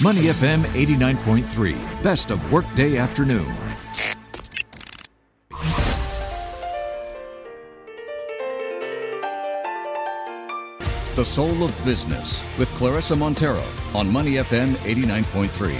Money FM 89.3, best of workday afternoon. The Soul of Business with Clarissa Montero on Money FM 89.3.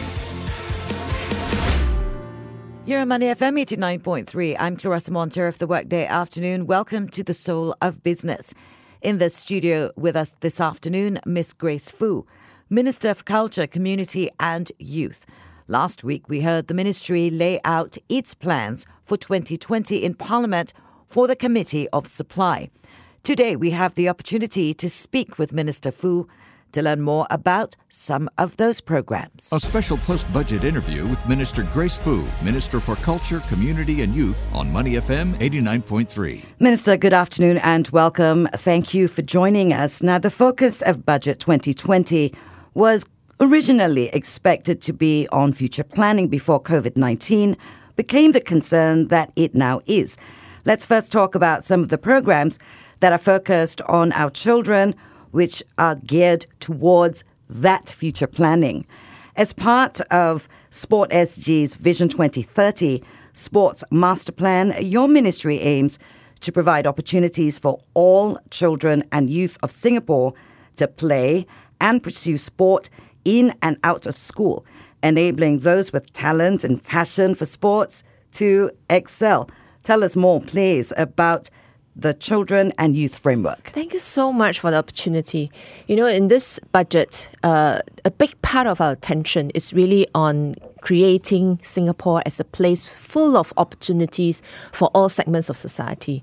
Here on Money FM 89.3, I'm Clarissa Montero of the Workday Afternoon. Welcome to the Soul of Business. In the studio with us this afternoon, Miss Grace Fu, Minister for Culture, Community and Youth. Last week, we heard the ministry lay out its plans for 2020 in Parliament for the Committee of Supply. Today, we have the opportunity to speak with Minister Fu to learn more about some of those programs. A special post budget interview with Minister Grace Fu, Minister for Culture, Community and Youth on Money FM 89.3. Minister, good afternoon and welcome. Thank you for joining us. Now, the focus of Budget 2020 was originally expected to be on future planning before COVID 19, became the concern that it now is. Let's first talk about some of the programs that are focused on our children, which are geared towards that future planning. As part of Sport SG's Vision 2030 Sports Master Plan, your ministry aims to provide opportunities for all children and youth of Singapore to play and pursue sport in and out of school, enabling those with talent and passion for sports to excel. Tell us more, please, about the Children and Youth Framework. Thank you so much for the opportunity. You know, in this budget, uh, a big part of our attention is really on creating Singapore as a place full of opportunities for all segments of society.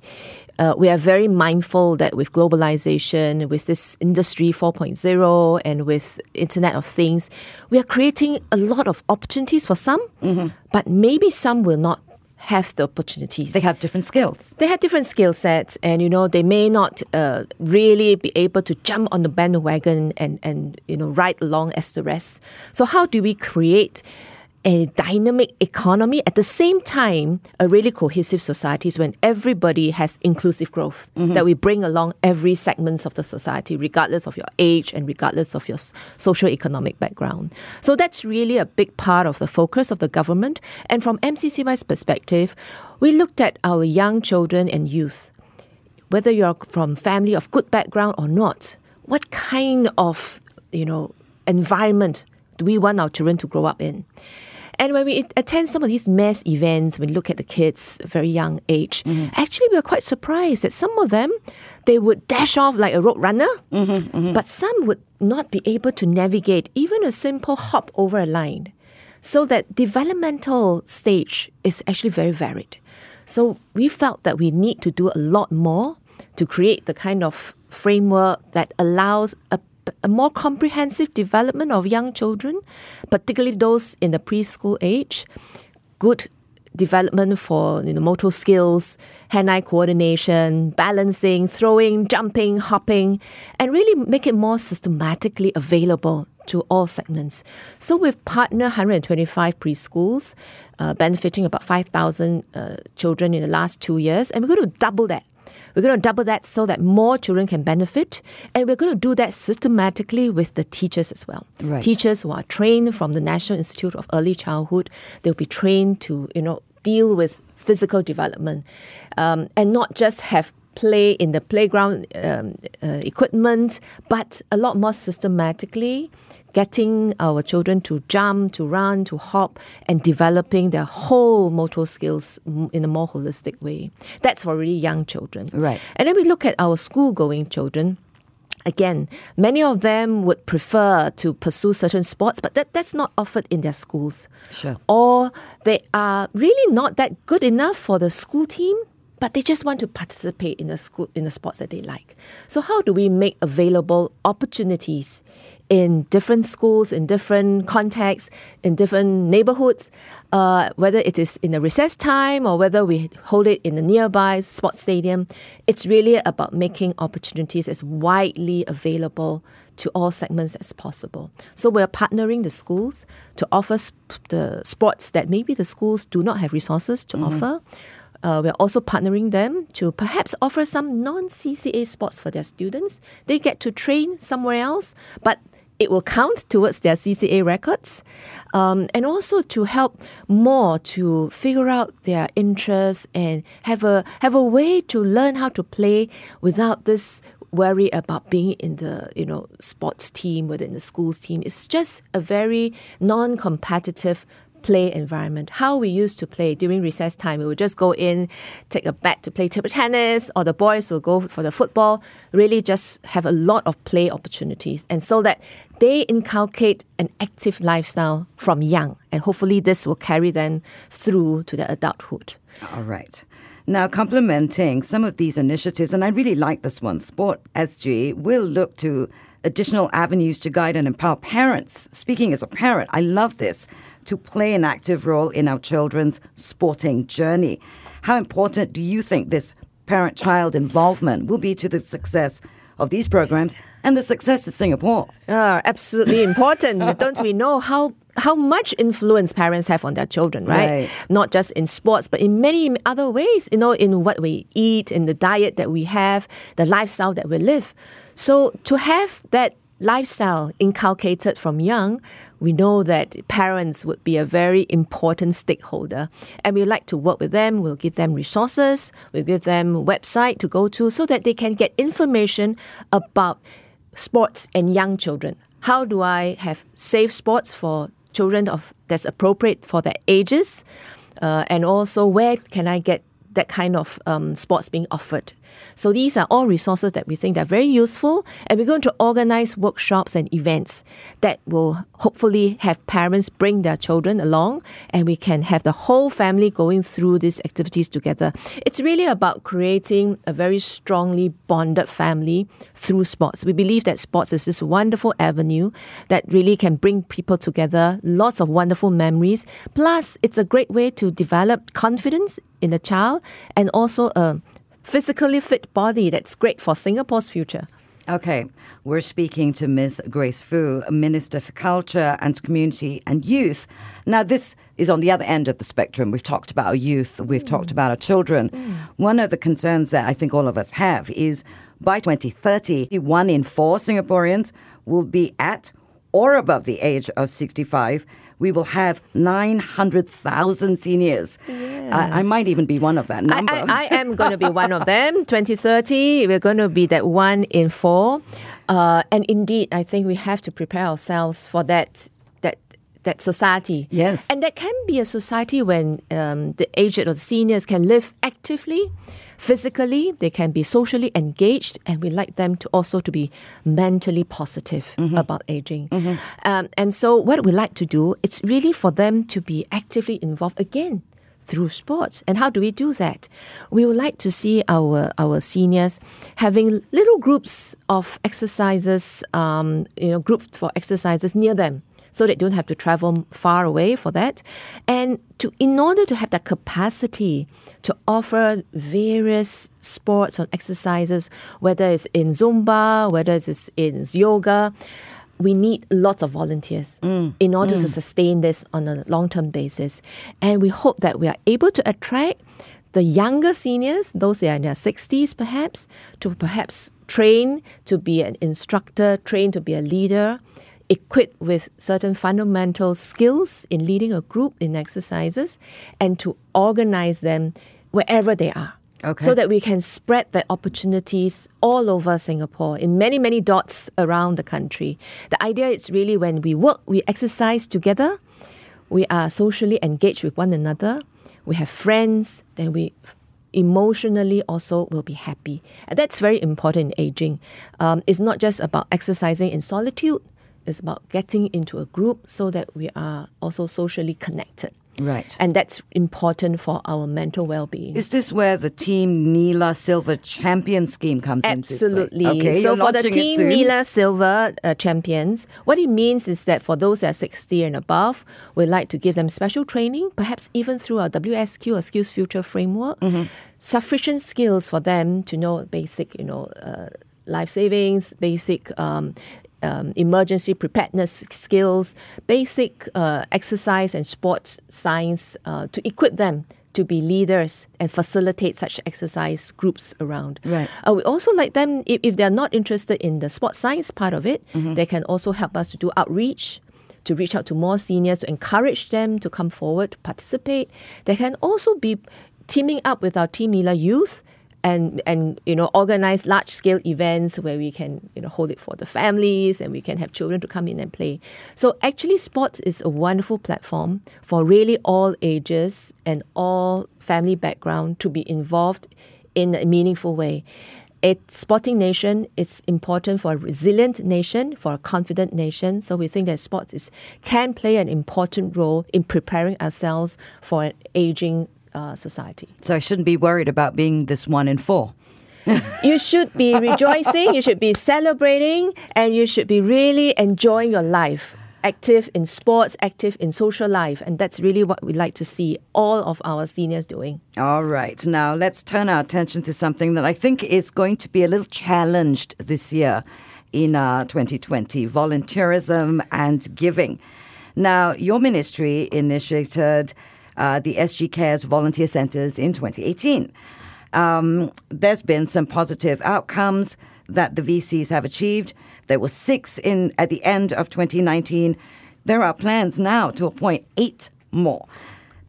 Uh, we are very mindful that with globalization, with this industry 4.0, and with Internet of Things, we are creating a lot of opportunities for some, mm-hmm. but maybe some will not have the opportunities. They have different skills. They have different skill sets, and you know they may not uh, really be able to jump on the bandwagon and and you know ride along as the rest. So how do we create? A dynamic economy. At the same time a really cohesive society is when everybody has inclusive growth mm-hmm. that we bring along every segments of the society regardless of your age and regardless of your social economic background. So that's really a big part of the focus of the government. And from MCCY's perspective we looked at our young children and youth. Whether you're from family of good background or not what kind of you know environment do we want our children to grow up in and when we attend some of these mass events, we look at the kids, very young age, mm-hmm. actually we are quite surprised that some of them, they would dash off like a road runner, mm-hmm, mm-hmm. but some would not be able to navigate even a simple hop over a line. So that developmental stage is actually very varied. So we felt that we need to do a lot more to create the kind of framework that allows a a more comprehensive development of young children, particularly those in the preschool age, good development for you know, motor skills, hand-eye coordination, balancing, throwing, jumping, hopping, and really make it more systematically available to all segments. So we've partnered 125 preschools, uh, benefiting about 5,000 uh, children in the last two years, and we're going to double that we're going to double that so that more children can benefit. And we're going to do that systematically with the teachers as well. Right. Teachers who are trained from the National Institute of Early Childhood, they'll be trained to, you know, deal with physical development um, and not just have play in the playground um, uh, equipment, but a lot more systematically getting our children to jump, to run, to hop, and developing their whole motor skills in a more holistic way. That's for really young children. Right. And then we look at our school going children. Again, many of them would prefer to pursue certain sports, but that, that's not offered in their schools. Sure. Or they are really not that good enough for the school team but they just want to participate in the school in the sports that they like. So how do we make available opportunities in different schools, in different contexts, in different neighborhoods, uh, whether it is in the recess time or whether we hold it in a nearby sports stadium. It's really about making opportunities as widely available to all segments as possible. So we're partnering the schools to offer sp- the sports that maybe the schools do not have resources to mm-hmm. offer. Uh, we're also partnering them to perhaps offer some non CCA sports for their students. They get to train somewhere else, but it will count towards their CCA records, um, and also to help more to figure out their interests and have a have a way to learn how to play without this worry about being in the you know sports team within the schools team. It's just a very non-competitive play environment. How we used to play during recess time, we would just go in, take a bat to play table tennis, or the boys will go for the football. Really, just have a lot of play opportunities, and so that they inculcate an active lifestyle from young, and hopefully this will carry them through to their adulthood. All right. Now, complementing some of these initiatives, and I really like this one, Sport SG will look to additional avenues to guide and empower parents. Speaking as a parent, I love this to play an active role in our children's sporting journey. How important do you think this parent child involvement will be to the success of these programs and the success of Singapore? Ah, absolutely important. Don't we know how how much influence parents have on their children, right? Right. Not just in sports, but in many other ways, you know, in what we eat, in the diet that we have, the lifestyle that we live. So to have that lifestyle inculcated from young, we know that parents would be a very important stakeholder. And we like to work with them. We'll give them resources, we'll give them a website to go to so that they can get information about sports and young children. How do I have safe sports for children of that's appropriate for their ages? Uh, and also where can I get that kind of um, sports being offered. So these are all resources that we think are very useful, and we're going to organize workshops and events that will hopefully have parents bring their children along, and we can have the whole family going through these activities together. It's really about creating a very strongly bonded family through sports. We believe that sports is this wonderful avenue that really can bring people together, lots of wonderful memories. Plus, it's a great way to develop confidence in the child and also a physically fit body that's great for Singapore's future. Okay, we're speaking to Ms. Grace Fu, Minister for Culture and Community and Youth. Now, this is on the other end of the spectrum. We've talked about our youth, we've hmm. talked about our children. Hmm. One of the concerns that I think all of us have is by 2030, one in four Singaporeans will be at or above the age of 65. We will have 900,000 seniors. I, I might even be one of that I, number. I, I am going to be one of them. 2030, we're going to be that one in four. Uh, and indeed, I think we have to prepare ourselves for that. That, society. Yes. And that can be a society when um, the aged or the seniors can live actively, physically, they can be socially engaged, and we like them to also to be mentally positive about aging. Um, and so what we like to do, it's really for them to be actively involved again through sports. And how do we do that? We would like to see our our seniors having little groups of exercises, um, you know, groups for exercises near them. So they don't have to travel far away for that, and to in order to have that capacity to offer various sports or exercises, whether it's in Zumba, whether it's in yoga, we need lots of volunteers mm. in order to mm. sustain this on a long term basis. And we hope that we are able to attract the younger seniors, those that are in their 60s perhaps, to perhaps train to be an instructor, train to be a leader, equipped with certain fundamental skills in leading a group in exercises, and to organize them wherever they are. Okay. So that we can spread the opportunities all over Singapore in many, many dots around the country. The idea is really when we work, we exercise together, we are socially engaged with one another, we have friends, then we emotionally also will be happy. And that's very important in aging. Um, it's not just about exercising in solitude, it's about getting into a group so that we are also socially connected. right. And that's important for our mental well being. Is this where the Team Nila Silver Champion Scheme comes into Absolutely. Okay, so for the Team soon. Nila Silver uh, champions, what it means is that for those that are 60 and above, we'd like to give them special training, perhaps even through our WSQ or Skills Future framework, Mm-hmm. sufficient skills for them to know basic, you know, uh, life savings, basic um, um, emergency preparedness skills, basic uh, exercise and sports science uh, to equip them to be leaders and facilitate such exercise groups around. Right. Uh, we also like them, if, if they're not interested in the sports science part of it, Mm-hmm. they can also help us to do outreach, to reach out to more seniors, to encourage them to come forward, to participate. They can also be teaming up with our Team Nila youth and and you know organize large scale events where we can you know hold it for the families and we can have children to come in and play. So actually sports is a wonderful platform for really all ages and all family background to be involved in a meaningful way. A sporting nation is important for a resilient nation, for a confident nation. So we think that sports is, can play an important role in preparing ourselves for an aging uh, society. So I shouldn't be worried about being this one in four. You should be rejoicing, you should be celebrating, and you should be really enjoying your life. Active in sports, active in social life. And that's really what we like to see all of our seniors doing. All right. Now let's turn our attention to something that I think is going to be a little challenged this year in uh, 2020 volunteerism and giving. Now, your ministry initiated uh, the SG Cares volunteer centers in 2018. Um, there's been some positive outcomes that the VCs have achieved. There were six in at the end of 2019. There are plans now to appoint eight more.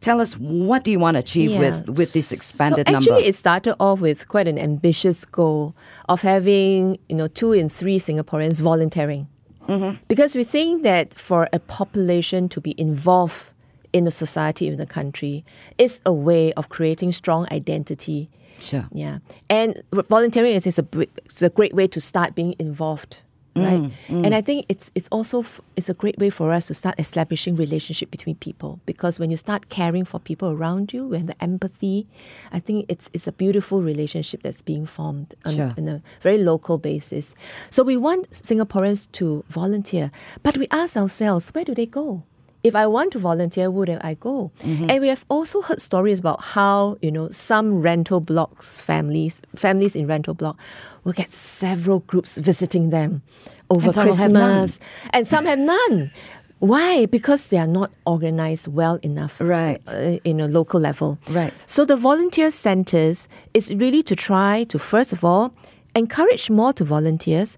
Tell us what do you want to achieve with with this expanded so number? Actually, it started off with quite an ambitious goal of having you know two in three Singaporeans volunteering, Mm-hmm. because we think that for a population to be involved in the society in the country is a way of creating strong identity. Sure. Yeah, and volunteering is, is a it's a great way to start being involved. Mm, right, mm. and I think it's it's also f- it's a great way for us to start establishing relationship between people because when you start caring for people around you and the empathy, I think it's it's a beautiful relationship that's being formed on, Sure. on a very local basis. So we want Singaporeans to volunteer, but we ask ourselves, where do they go? If I want to volunteer, where do I go? And we have also heard stories about how you know some rental blocks families families in rental block will get several groups visiting them over And some will have none. Christmas, and some have none. Why? Because they are not organized well enough Right. uh, in a local level. Right. So the volunteer centers is really to try to first of all encourage more to volunteers,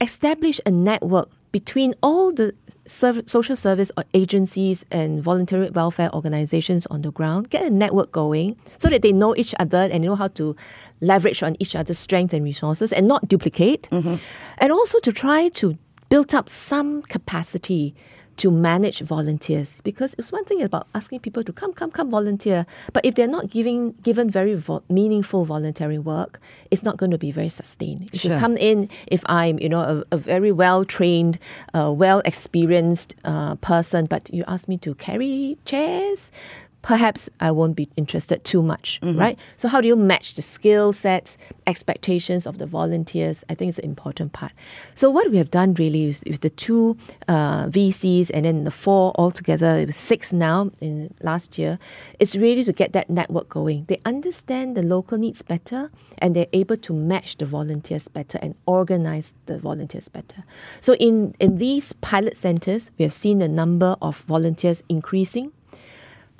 establish a network between all the serv- social service agencies and voluntary welfare organizations on the ground, get a network going so that they know each other and know how to leverage on each other's strengths and resources and not duplicate. Mm-hmm. And also to try to build up some capacity to manage volunteers because it's one thing about asking people to come, come, come volunteer, but if they're not giving given very vo- meaningful voluntary work, it's not going to be very sustained. If Sure. you come in, if I'm you know a, a very well trained, uh, well experienced uh, person, but you ask me to carry chairs. Perhaps I won't be interested too much, right? So, how do you match the skill sets, expectations of the volunteers? I think it's an important part. So, what we have done really is with the two uh, VCs and then the four altogether, it was six now in last year, it's really to get that network going. They understand the local needs better and they're able to match the volunteers better and organize the volunteers better. So, in, in these pilot centers, we have seen the number of volunteers increasing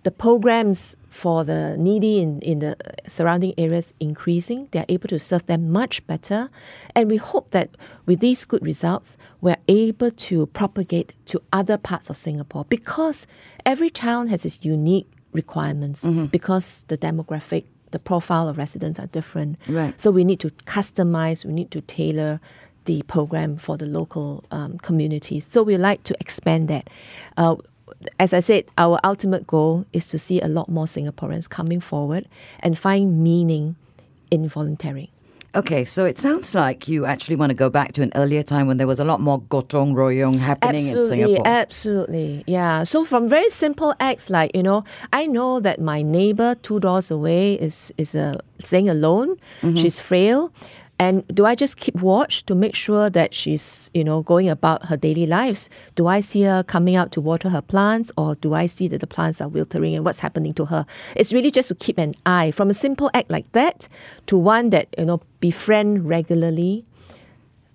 the programs for the needy in, in the surrounding areas increasing. They are able to serve them much better. And we hope that with these good results, we're able to propagate to other parts of Singapore because every town has its unique requirements because the demographic, the profile of residents are different. Right. So we need to customize, we need to tailor the program for the local um, communities. So we like to expand that. Uh, as I said, our ultimate goal is to see a lot more Singaporeans coming forward and find meaning in volunteering. Okay, so it sounds like you actually want to go back to an earlier time when there was a lot more gotong royong happening in absolutely, Singapore. absolutely, yeah. So from very simple acts like you know, I know that my neighbor two doors away is is uh, staying alone. Mm-hmm. She's frail. And do I just keep watch to make sure that she's, you know, going about her daily lives? Do I see her coming out to water her plants or do I see that the plants are withering and what's happening to her? It's really just to keep an eye from a simple act like that to one that, you know, befriend regularly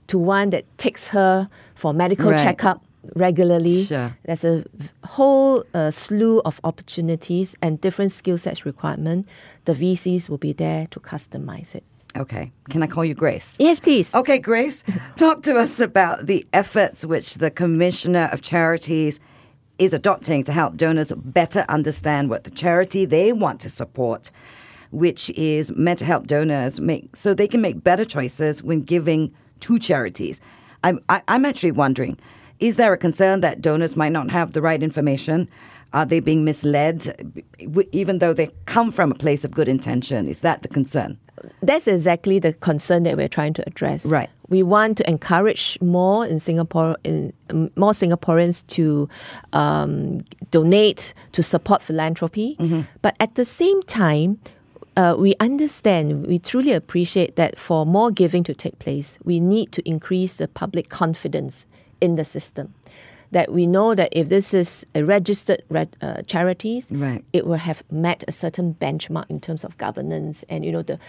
to one that takes her for medical Right. checkup regularly. Sure. There's a whole uh, slew of opportunities and different skill sets requirement. The VCs will be there to customize it. Okay. Can I call you Grace? Yes, please. Okay, Grace, talk to us about the efforts which the Commissioner of Charities is adopting to help donors better understand what the charity they want to support, which is meant to help donors make so they can make better choices when giving to charities. I'm, I, I'm actually wondering is there a concern that donors might not have the right information? Are they being misled, even though they come from a place of good intention? Is that the concern? That's exactly the concern that we're trying to address. Right. We want to encourage more in Singapore, in more Singaporeans to um, donate to support philanthropy, but at the same time. Uh, we understand, we truly appreciate that for more giving to take place, we need to increase the public confidence in the system. That we know that if this is a registered reg- uh, charities, Right. it will have met a certain benchmark in terms of governance and you know the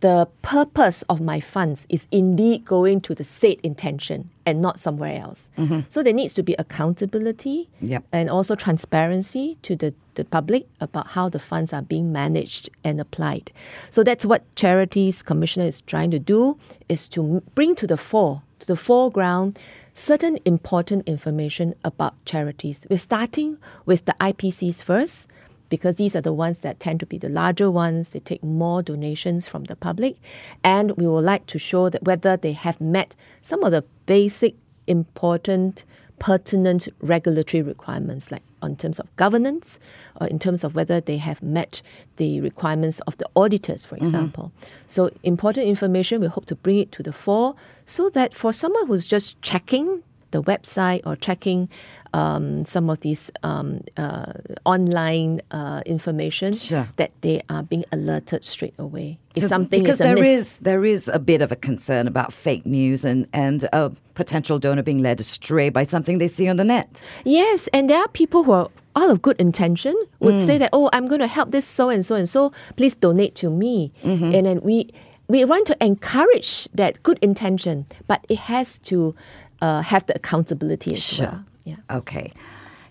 the purpose of my funds is indeed going to the said intention and not somewhere else. So there needs to be accountability Yep. and also transparency to the, the public about how the funds are being managed and applied. So that's what Charities Commissioner is trying to do is to bring to the fore, to the foreground certain important information about charities. We're starting with the IPCs first because these are the ones that tend to be the larger ones. They take more donations from the public. And we would like to show that whether they have met some of the basic, important, pertinent regulatory requirements, like in terms of governance, or in terms of whether they have met the requirements of the auditors, for mm-hmm. example. So, important information, we hope to bring it to the fore so that for someone who's just checking the website or checking um, some of these um, uh, online uh, information Sure. that they are being alerted straight away if So- something because is there is there is a bit of a concern about fake news and and a potential donor being led astray by something they see on the net. Yes, and there are people who are out of good intention would say that, oh, I'm going to help this so and so and so. Please donate to me, and then we we want to encourage that good intention, but it has to uh, have the accountability as Sure. well. Yeah. Okay.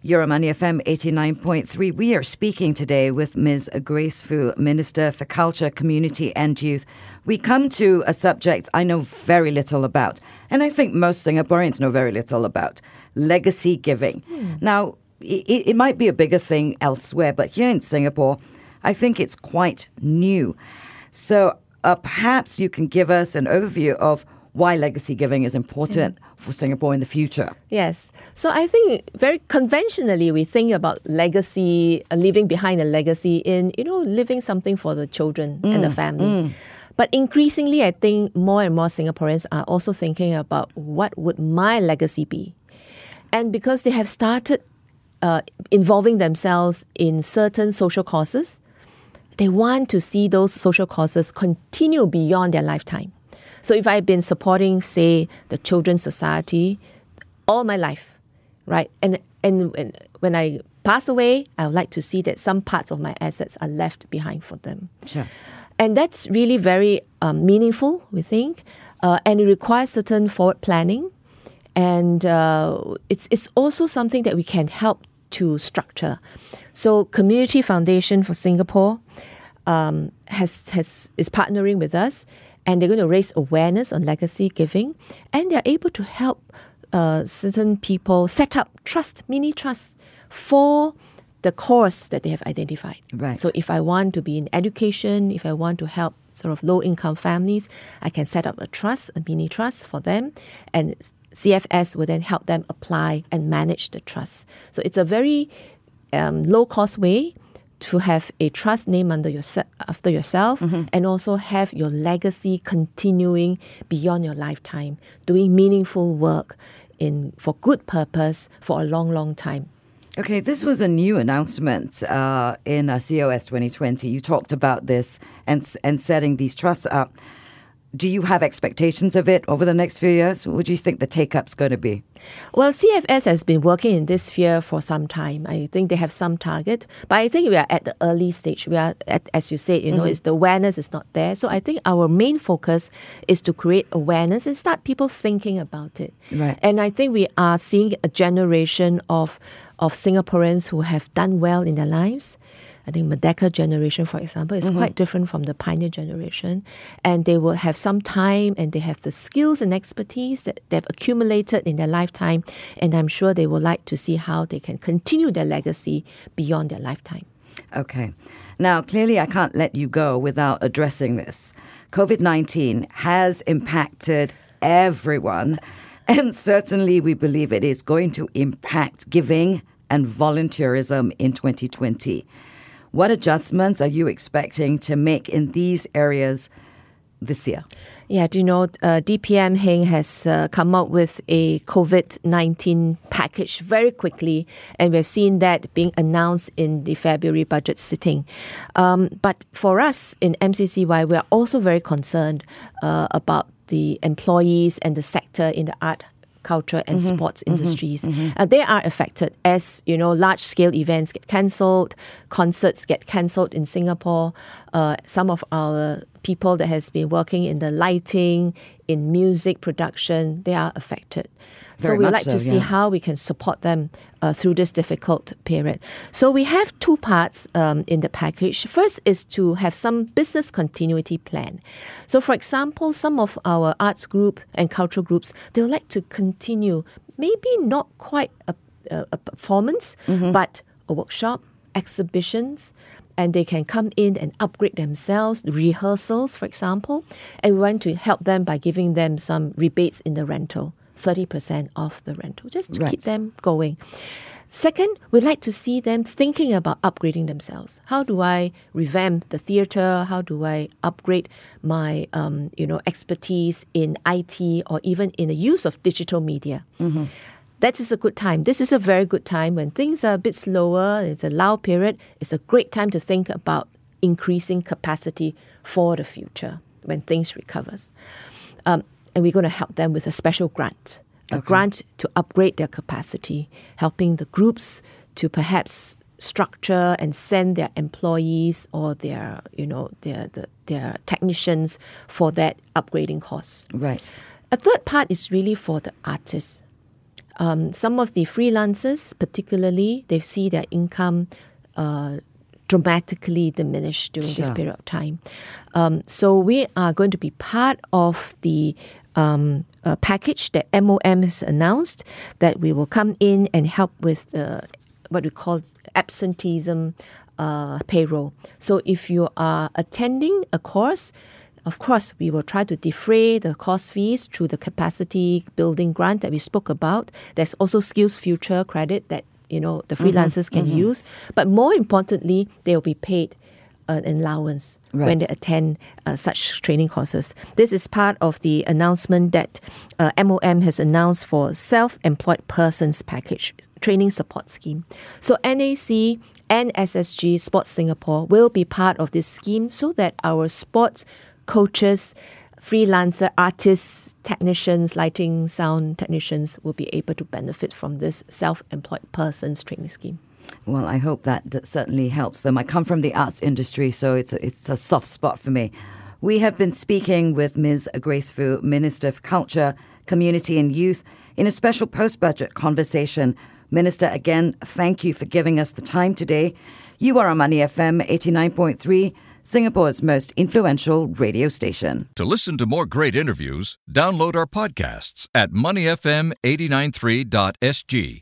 You're on Money FM 89.3. We are speaking today with Ms. Grace Fu, Minister for Culture, Community and Youth. We come to a subject I know very little about, and I think most Singaporeans know very little about legacy giving. Now, it, it might be a bigger thing elsewhere, but here in Singapore, I think it's quite new. So uh, perhaps you can give us an overview of why legacy giving is important for Singapore in the future. Yes. So I think very conventionally we think about legacy, uh, leaving behind a legacy in, you know, leaving something for the children and the family. But increasingly, I think more and more Singaporeans are also thinking about what would my legacy be? And because they have started uh, involving themselves in certain social causes, they want to see those social causes continue beyond their lifetime. So if I've been supporting, say, the Children's Society all my life, right? And and when, when I pass away, I would like to see that some parts of my assets are left behind for them. Sure. And that's really very um, meaningful, we think. Uh, and it requires certain forward planning. And uh, it's, it's also something that we can help to structure. So, Community Foundation for Singapore um, has, has, is partnering with us, and they're going to raise awareness on legacy giving. And they're able to help uh, certain people set up trust, mini trusts for the cause that they have identified. Right. So if I want to be in education, if I want to help sort of low income families, I can set up a trust, a mini trust for them, and CFS will then help them apply and manage the trust. So it's a very um, low cost way to have a trust name under your after yourself and also have your legacy continuing beyond your lifetime, doing meaningful work in for good purpose for a long, long time. Okay, this was a new announcement uh, in uh, COS 2020. You talked about this and and setting these trusts up. Do you have expectations of it over the next few years? What do you think the take up's going to be? Well, CFS has been working in this sphere for some time. I think they have some target, but I think we are at the early stage. We are, at, as you said, you know, mm-hmm. the awareness is not there. So I think our main focus is to create awareness and start people thinking about it. Right. And I think we are seeing a generation of of Singaporeans who have done well in their lives I think Merdeka generation, for example, is mm-hmm. quite different from the Pioneer generation. And they will have some time and they have the skills and expertise that they've accumulated in their lifetime. And I'm sure they would like to see how they can continue their legacy beyond their lifetime. Okay. Now, clearly, I can't let you go without addressing this. COVID 19 has impacted everyone. And certainly, we believe it is going to impact giving and volunteerism in 2020. What adjustments are you expecting to make in these areas this year? Yeah, do you know, uh, DPM Heng has uh, come up with a COVID 19 package very quickly, and we've seen that being announced in the February budget sitting. Um, but for us in MCCY, we are also very concerned uh, about the employees and the sector in the art culture and mm-hmm, sports mm-hmm, industries. Mm-hmm, uh, they are affected as you know large scale events get cancelled, concerts get cancelled in Singapore. Uh, some of our people that has been working in the lighting, in music production, they are affected. Very so we like so, to see yeah. how we can support them uh, through this difficult period. So we have two parts um, in the package. First is to have some business continuity plan. So for example, some of our arts group and cultural groups, they would like to continue, maybe not quite a, a, a performance, mm-hmm. but a workshop, exhibitions, and they can come in and upgrade themselves, rehearsals, for example, and we want to help them by giving them some rebates in the rental. 30% off the rental, just to right. keep them going. Second, we'd like to see them thinking about upgrading themselves. How do I revamp the theatre? How do I upgrade my, um, you know, expertise in IT or even in the use of digital media? Mm-hmm. That is a good time. This is a very good time when things are a bit slower. It's a lull period. It's a great time to think about increasing capacity for the future when things recovers. Um, and we're going to help them with a special grant, a okay. grant to upgrade their capacity, helping the groups to perhaps structure and send their employees or their you know their the, their technicians for that upgrading course. Right. A third part is really for the artists. Um, some of the freelancers, particularly, they see their income uh, dramatically diminished during sure. this period of time. Um, so we are going to be part of the um, package that MOM has announced that we will come in and help with uh, what we call absenteeism uh, payroll. So if you are attending a course, of course, we will try to defray the cost fees through the capacity building grant that we spoke about. There's also Skills Future credit that you know the mm-hmm. freelancers mm-hmm, can mm-hmm. use, but more importantly, they will be paid an allowance right. when they attend uh, such training courses. This is part of the announcement that uh, MOM has announced for self-employed persons package training support scheme. So NAC and SSG Sports Singapore will be part of this scheme so that our sports coaches freelancer artists, technicians, lighting, sound technicians will be able to benefit from this self employed persons training scheme. Well, I hope that certainly helps them. I come from the arts industry, so it's a, it's a soft spot for me. We have been speaking with Ms. Grace Fu, Minister for Culture, Community and Youth, in a special post budget conversation. Minister, again, thank you for giving us the time today. You are on Money FM 89.3, Singapore's most influential radio station. To listen to more great interviews, download our podcasts at moneyfm893.sg